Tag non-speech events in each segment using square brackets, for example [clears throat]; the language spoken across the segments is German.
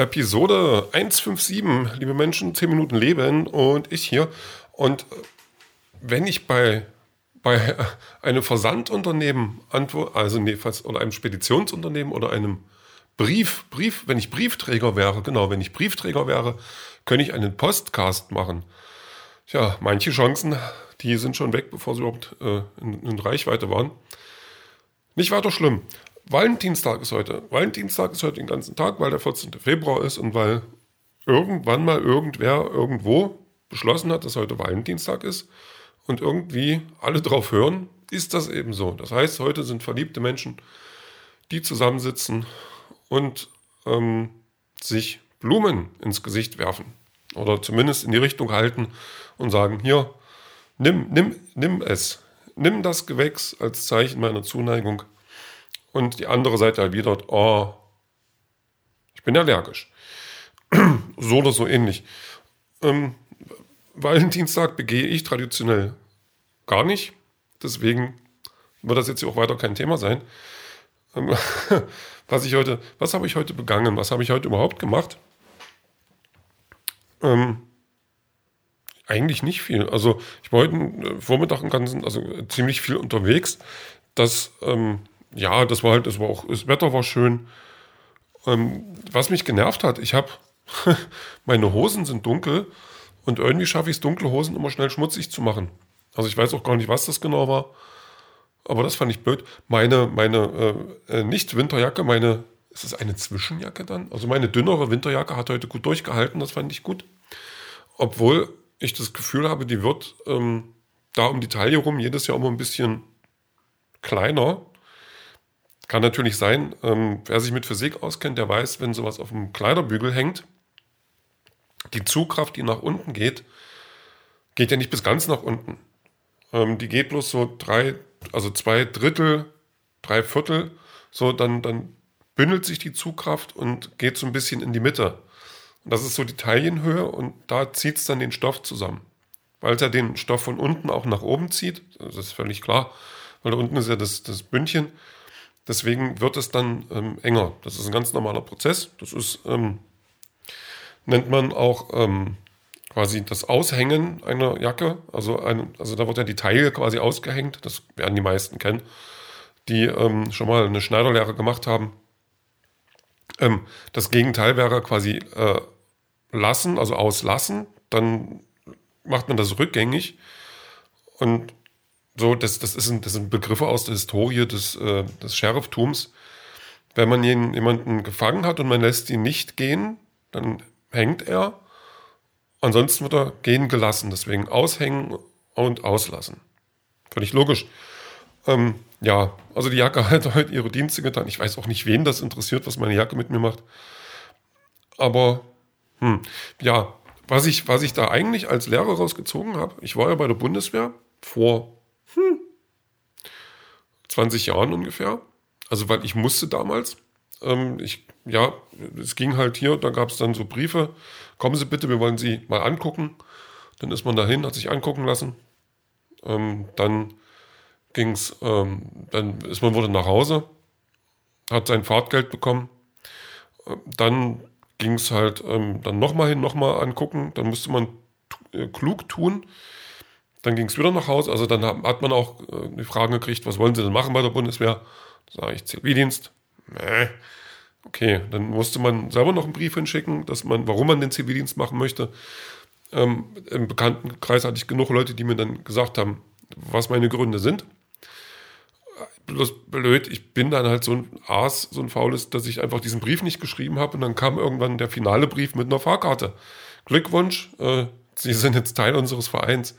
Episode 157, liebe Menschen, 10 Minuten Leben und ich hier. Und wenn ich bei, bei [laughs] einem Versandunternehmen antworte, also nee, fast, oder einem Speditionsunternehmen oder einem Brief, Brief, wenn ich Briefträger wäre, genau, wenn ich Briefträger wäre, könnte ich einen Postcast machen. Tja, manche Chancen, die sind schon weg, bevor sie überhaupt äh, in, in Reichweite waren. Nicht weiter schlimm. Valentinstag ist heute. Valentinstag ist heute den ganzen Tag, weil der 14. Februar ist und weil irgendwann mal irgendwer irgendwo beschlossen hat, dass heute Valentinstag ist und irgendwie alle drauf hören, ist das eben so. Das heißt, heute sind verliebte Menschen, die zusammensitzen und ähm, sich Blumen ins Gesicht werfen oder zumindest in die Richtung halten und sagen, hier, nimm, nimm, nimm es, nimm das Gewächs als Zeichen meiner Zuneigung und die andere Seite erwidert, oh, ich bin allergisch. [clears throat] so oder so ähnlich. Ähm, Valentinstag begehe ich traditionell gar nicht. Deswegen wird das jetzt hier auch weiter kein Thema sein. Ähm, [laughs] was ich heute, was habe ich heute begangen? Was habe ich heute überhaupt gemacht? Ähm, eigentlich nicht viel. Also ich war heute äh, Vormittag ganzen, also ziemlich viel unterwegs. Das ähm, ja, das war halt, das war auch, das Wetter war schön. Ähm, was mich genervt hat, ich habe, [laughs] meine Hosen sind dunkel und irgendwie schaffe ich es, dunkle Hosen immer schnell schmutzig zu machen. Also ich weiß auch gar nicht, was das genau war, aber das fand ich blöd. Meine, meine äh, äh Nicht-Winterjacke, meine, ist es eine Zwischenjacke dann? Also meine dünnere Winterjacke hat heute gut durchgehalten, das fand ich gut. Obwohl ich das Gefühl habe, die wird ähm, da um die Taille rum jedes Jahr immer ein bisschen kleiner. Kann natürlich sein, ähm, wer sich mit Physik auskennt, der weiß, wenn sowas auf dem Kleiderbügel hängt, die Zugkraft, die nach unten geht, geht ja nicht bis ganz nach unten. Ähm, die geht bloß so drei, also zwei Drittel, drei Viertel, so dann, dann bündelt sich die Zugkraft und geht so ein bisschen in die Mitte. Und das ist so die Taillenhöhe und da zieht es dann den Stoff zusammen. Weil es ja den Stoff von unten auch nach oben zieht, das ist völlig klar, weil da unten ist ja das, das Bündchen Deswegen wird es dann ähm, enger. Das ist ein ganz normaler Prozess. Das ist, ähm, nennt man auch ähm, quasi das Aushängen einer Jacke. Also, ein, also da wird ja die Teile quasi ausgehängt. Das werden die meisten kennen, die ähm, schon mal eine Schneiderlehre gemacht haben. Ähm, das Gegenteil wäre quasi äh, lassen, also auslassen. Dann macht man das rückgängig. Und so, das, das, ist ein, das sind Begriffe aus der Historie des, äh, des Sheriftums. Wenn man jemanden gefangen hat und man lässt ihn nicht gehen, dann hängt er. Ansonsten wird er gehen gelassen. Deswegen aushängen und auslassen. Völlig logisch. Ähm, ja, also die Jacke [laughs] hat heute ihre Dienste getan. Ich weiß auch nicht, wen das interessiert, was meine Jacke mit mir macht. Aber, hm, ja, was ich, was ich da eigentlich als Lehrer rausgezogen habe, ich war ja bei der Bundeswehr vor hm, 20 Jahren ungefähr. Also, weil ich musste damals. Ähm, ich, ja, es ging halt hier, da gab es dann so Briefe. Kommen Sie bitte, wir wollen Sie mal angucken. Dann ist man dahin, hat sich angucken lassen. Ähm, dann ging es, ähm, dann ist man wurde nach Hause, hat sein Fahrtgeld bekommen. Ähm, dann ging es halt ähm, dann nochmal hin, nochmal angucken. Dann musste man äh, klug tun. Dann ging es wieder nach Hause. Also dann hat man auch äh, die Fragen gekriegt, was wollen Sie denn machen bei der Bundeswehr? Sage ich Zivildienst. Nee. Okay, dann musste man selber noch einen Brief hinschicken, dass man, warum man den Zivildienst machen möchte. Ähm, Im Bekanntenkreis hatte ich genug Leute, die mir dann gesagt haben, was meine Gründe sind. Bloß blöd, ich bin dann halt so ein Aas, so ein Faules, dass ich einfach diesen Brief nicht geschrieben habe und dann kam irgendwann der finale Brief mit einer Fahrkarte. Glückwunsch, äh, Sie sind jetzt Teil unseres Vereins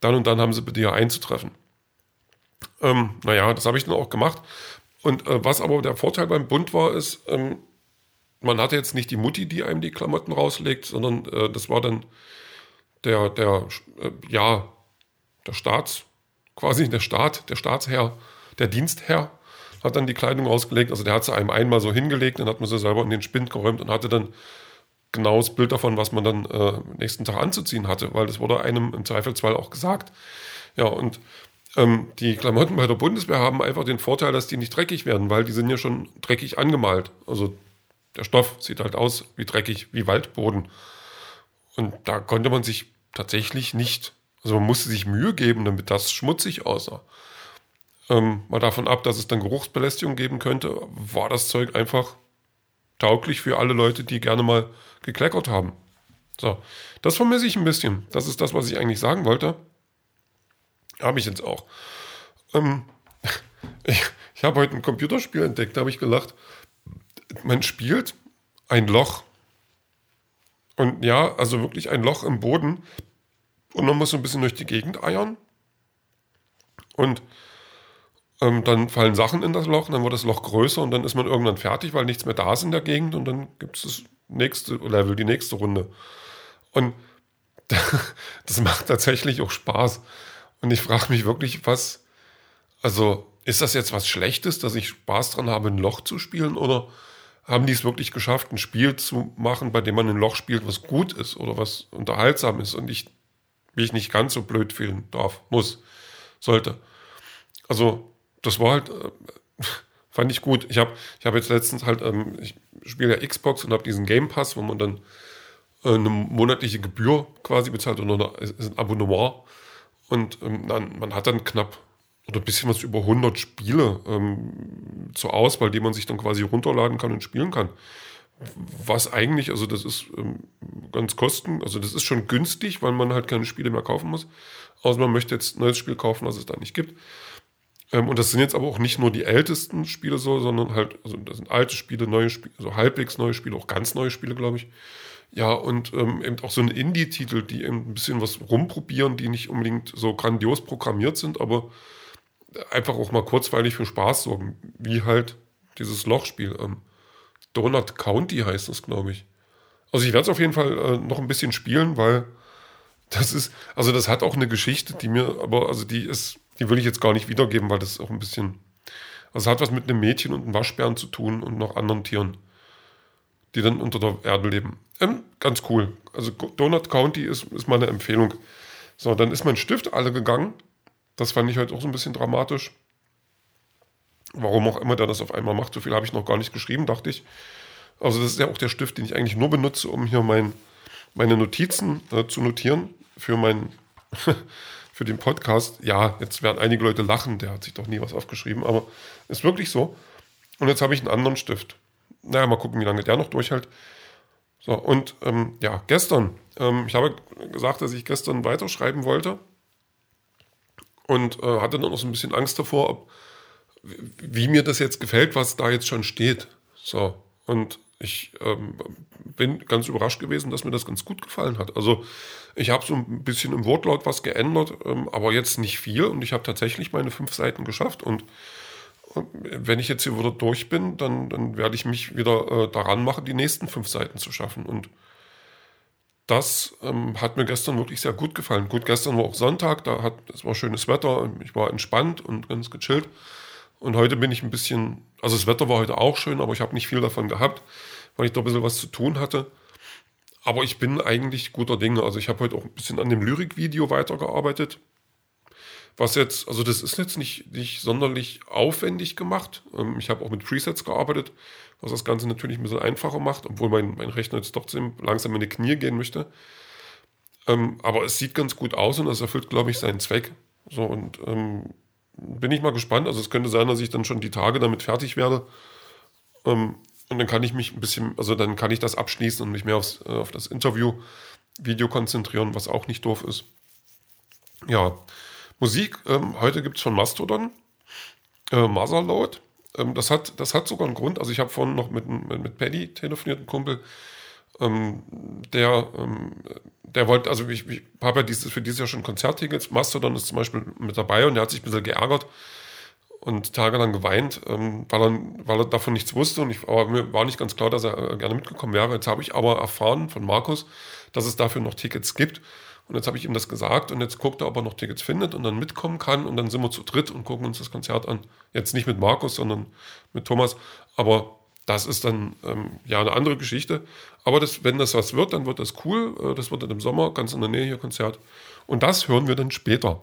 dann und dann haben sie bitte hier einzutreffen. Ähm, naja, das habe ich dann auch gemacht. Und äh, was aber der Vorteil beim Bund war, ist, ähm, man hatte jetzt nicht die Mutti, die einem die Klamotten rauslegt, sondern äh, das war dann der, der, äh, ja, der Staats, quasi der Staat, der Staatsherr, der Dienstherr hat dann die Kleidung rausgelegt. Also der hat sie einem einmal so hingelegt, dann hat man sie selber in den Spind geräumt und hatte dann genaues Bild davon, was man dann äh, nächsten Tag anzuziehen hatte, weil das wurde einem im Zweifelsfall auch gesagt. Ja, und ähm, die Klamotten bei der Bundeswehr haben einfach den Vorteil, dass die nicht dreckig werden, weil die sind ja schon dreckig angemalt. Also der Stoff sieht halt aus wie dreckig, wie Waldboden. Und da konnte man sich tatsächlich nicht, also man musste sich Mühe geben, damit das schmutzig aussah. Ähm, mal davon ab, dass es dann Geruchsbelästigung geben könnte, war das Zeug einfach tauglich für alle Leute, die gerne mal gekleckert haben. So, das vermisse ich ein bisschen. Das ist das, was ich eigentlich sagen wollte. Habe ich jetzt auch. Ähm, [laughs] ich, ich habe heute ein Computerspiel entdeckt, da habe ich gelacht. Man spielt ein Loch. Und ja, also wirklich ein Loch im Boden. Und man muss so ein bisschen durch die Gegend eiern. Und ähm, dann fallen Sachen in das Loch, dann wird das Loch größer und dann ist man irgendwann fertig, weil nichts mehr da ist in der Gegend und dann gibt es das nächste Level, die nächste Runde. Und [laughs] das macht tatsächlich auch Spaß. Und ich frage mich wirklich, was, also ist das jetzt was Schlechtes, dass ich Spaß dran habe, ein Loch zu spielen oder haben die es wirklich geschafft, ein Spiel zu machen, bei dem man ein Loch spielt, was gut ist oder was unterhaltsam ist und ich mich nicht ganz so blöd fühlen darf, muss, sollte. Also, das war halt, äh, [laughs] fand ich gut. Ich habe ich hab jetzt letztens halt, ähm, ich spiele ja Xbox und habe diesen Game Pass, wo man dann äh, eine monatliche Gebühr quasi bezahlt oder ein Abonnement. Und ähm, dann, man hat dann knapp oder ein bisschen was über 100 Spiele ähm, zur Auswahl, die man sich dann quasi runterladen kann und spielen kann. Was eigentlich, also das ist ähm, ganz kosten, also das ist schon günstig, weil man halt keine Spiele mehr kaufen muss. Außer man möchte jetzt ein neues Spiel kaufen, was es da nicht gibt. Ähm, und das sind jetzt aber auch nicht nur die ältesten Spiele so, sondern halt, also das sind alte Spiele, neue Spiele, also halbwegs neue Spiele, auch ganz neue Spiele, glaube ich. Ja, und ähm, eben auch so ein Indie-Titel, die eben ein bisschen was rumprobieren, die nicht unbedingt so grandios programmiert sind, aber einfach auch mal kurzweilig für Spaß sorgen, wie halt dieses Lochspiel. Ähm, Donut County heißt das, glaube ich. Also ich werde es auf jeden Fall äh, noch ein bisschen spielen, weil das ist, also das hat auch eine Geschichte, die mir, aber also die ist, die will ich jetzt gar nicht wiedergeben, weil das ist auch ein bisschen, also hat was mit einem Mädchen und einem Waschbären zu tun und noch anderen Tieren die dann unter der Erde leben. Ähm, ganz cool. Also Donut County ist, ist meine Empfehlung. So, dann ist mein Stift alle gegangen. Das fand ich heute auch so ein bisschen dramatisch. Warum auch immer der das auf einmal macht. So viel habe ich noch gar nicht geschrieben, dachte ich. Also das ist ja auch der Stift, den ich eigentlich nur benutze, um hier mein, meine Notizen äh, zu notieren für mein [laughs] für den Podcast. Ja, jetzt werden einige Leute lachen, der hat sich doch nie was aufgeschrieben, aber ist wirklich so. Und jetzt habe ich einen anderen Stift naja, mal gucken, wie lange der noch durchhält. So, und ähm, ja, gestern, ähm, ich habe gesagt, dass ich gestern weiterschreiben wollte und äh, hatte noch so ein bisschen Angst davor, ob, wie mir das jetzt gefällt, was da jetzt schon steht. So, und ich ähm, bin ganz überrascht gewesen, dass mir das ganz gut gefallen hat. Also ich habe so ein bisschen im Wortlaut was geändert, ähm, aber jetzt nicht viel und ich habe tatsächlich meine fünf Seiten geschafft und wenn ich jetzt hier wieder durch bin, dann, dann werde ich mich wieder äh, daran machen, die nächsten fünf Seiten zu schaffen. Und das ähm, hat mir gestern wirklich sehr gut gefallen. Gut, gestern war auch Sonntag, da hat es war schönes Wetter, ich war entspannt und ganz gechillt. Und heute bin ich ein bisschen, also das Wetter war heute auch schön, aber ich habe nicht viel davon gehabt, weil ich da ein bisschen was zu tun hatte. Aber ich bin eigentlich guter Dinge. Also ich habe heute auch ein bisschen an dem Lyrikvideo weitergearbeitet. Was jetzt, also das ist jetzt nicht, nicht sonderlich aufwendig gemacht. Ähm, ich habe auch mit Presets gearbeitet, was das Ganze natürlich ein bisschen einfacher macht, obwohl mein, mein Rechner jetzt trotzdem langsam in die Knie gehen möchte. Ähm, aber es sieht ganz gut aus und es erfüllt, glaube ich, seinen Zweck. So, und ähm, bin ich mal gespannt. Also es könnte sein, dass ich dann schon die Tage damit fertig werde. Ähm, und dann kann ich mich ein bisschen, also dann kann ich das abschließen und mich mehr aufs, äh, auf das Interview-Video konzentrieren, was auch nicht doof ist. Ja, Musik, ähm, heute gibt es von Mastodon, äh, Motherload. Ähm, das, hat, das hat sogar einen Grund. Also ich habe vorhin noch mit, mit, mit Paddy telefoniert, ein Kumpel, ähm, der, ähm, der wollte, also ich, ich habe ja dieses, für dieses Jahr schon Konzerttickets. Mastodon ist zum Beispiel mit dabei und der hat sich ein bisschen geärgert und tagelang geweint, ähm, weil, er, weil er davon nichts wusste. Und ich, aber mir war nicht ganz klar, dass er äh, gerne mitgekommen wäre. Jetzt habe ich aber erfahren von Markus, dass es dafür noch Tickets gibt. Und jetzt habe ich ihm das gesagt und jetzt guckt er, ob er noch Tickets findet und dann mitkommen kann. Und dann sind wir zu dritt und gucken uns das Konzert an. Jetzt nicht mit Markus, sondern mit Thomas. Aber das ist dann ähm, ja eine andere Geschichte. Aber das, wenn das was wird, dann wird das cool. Äh, das wird dann im Sommer ganz in der Nähe hier Konzert. Und das hören wir dann später.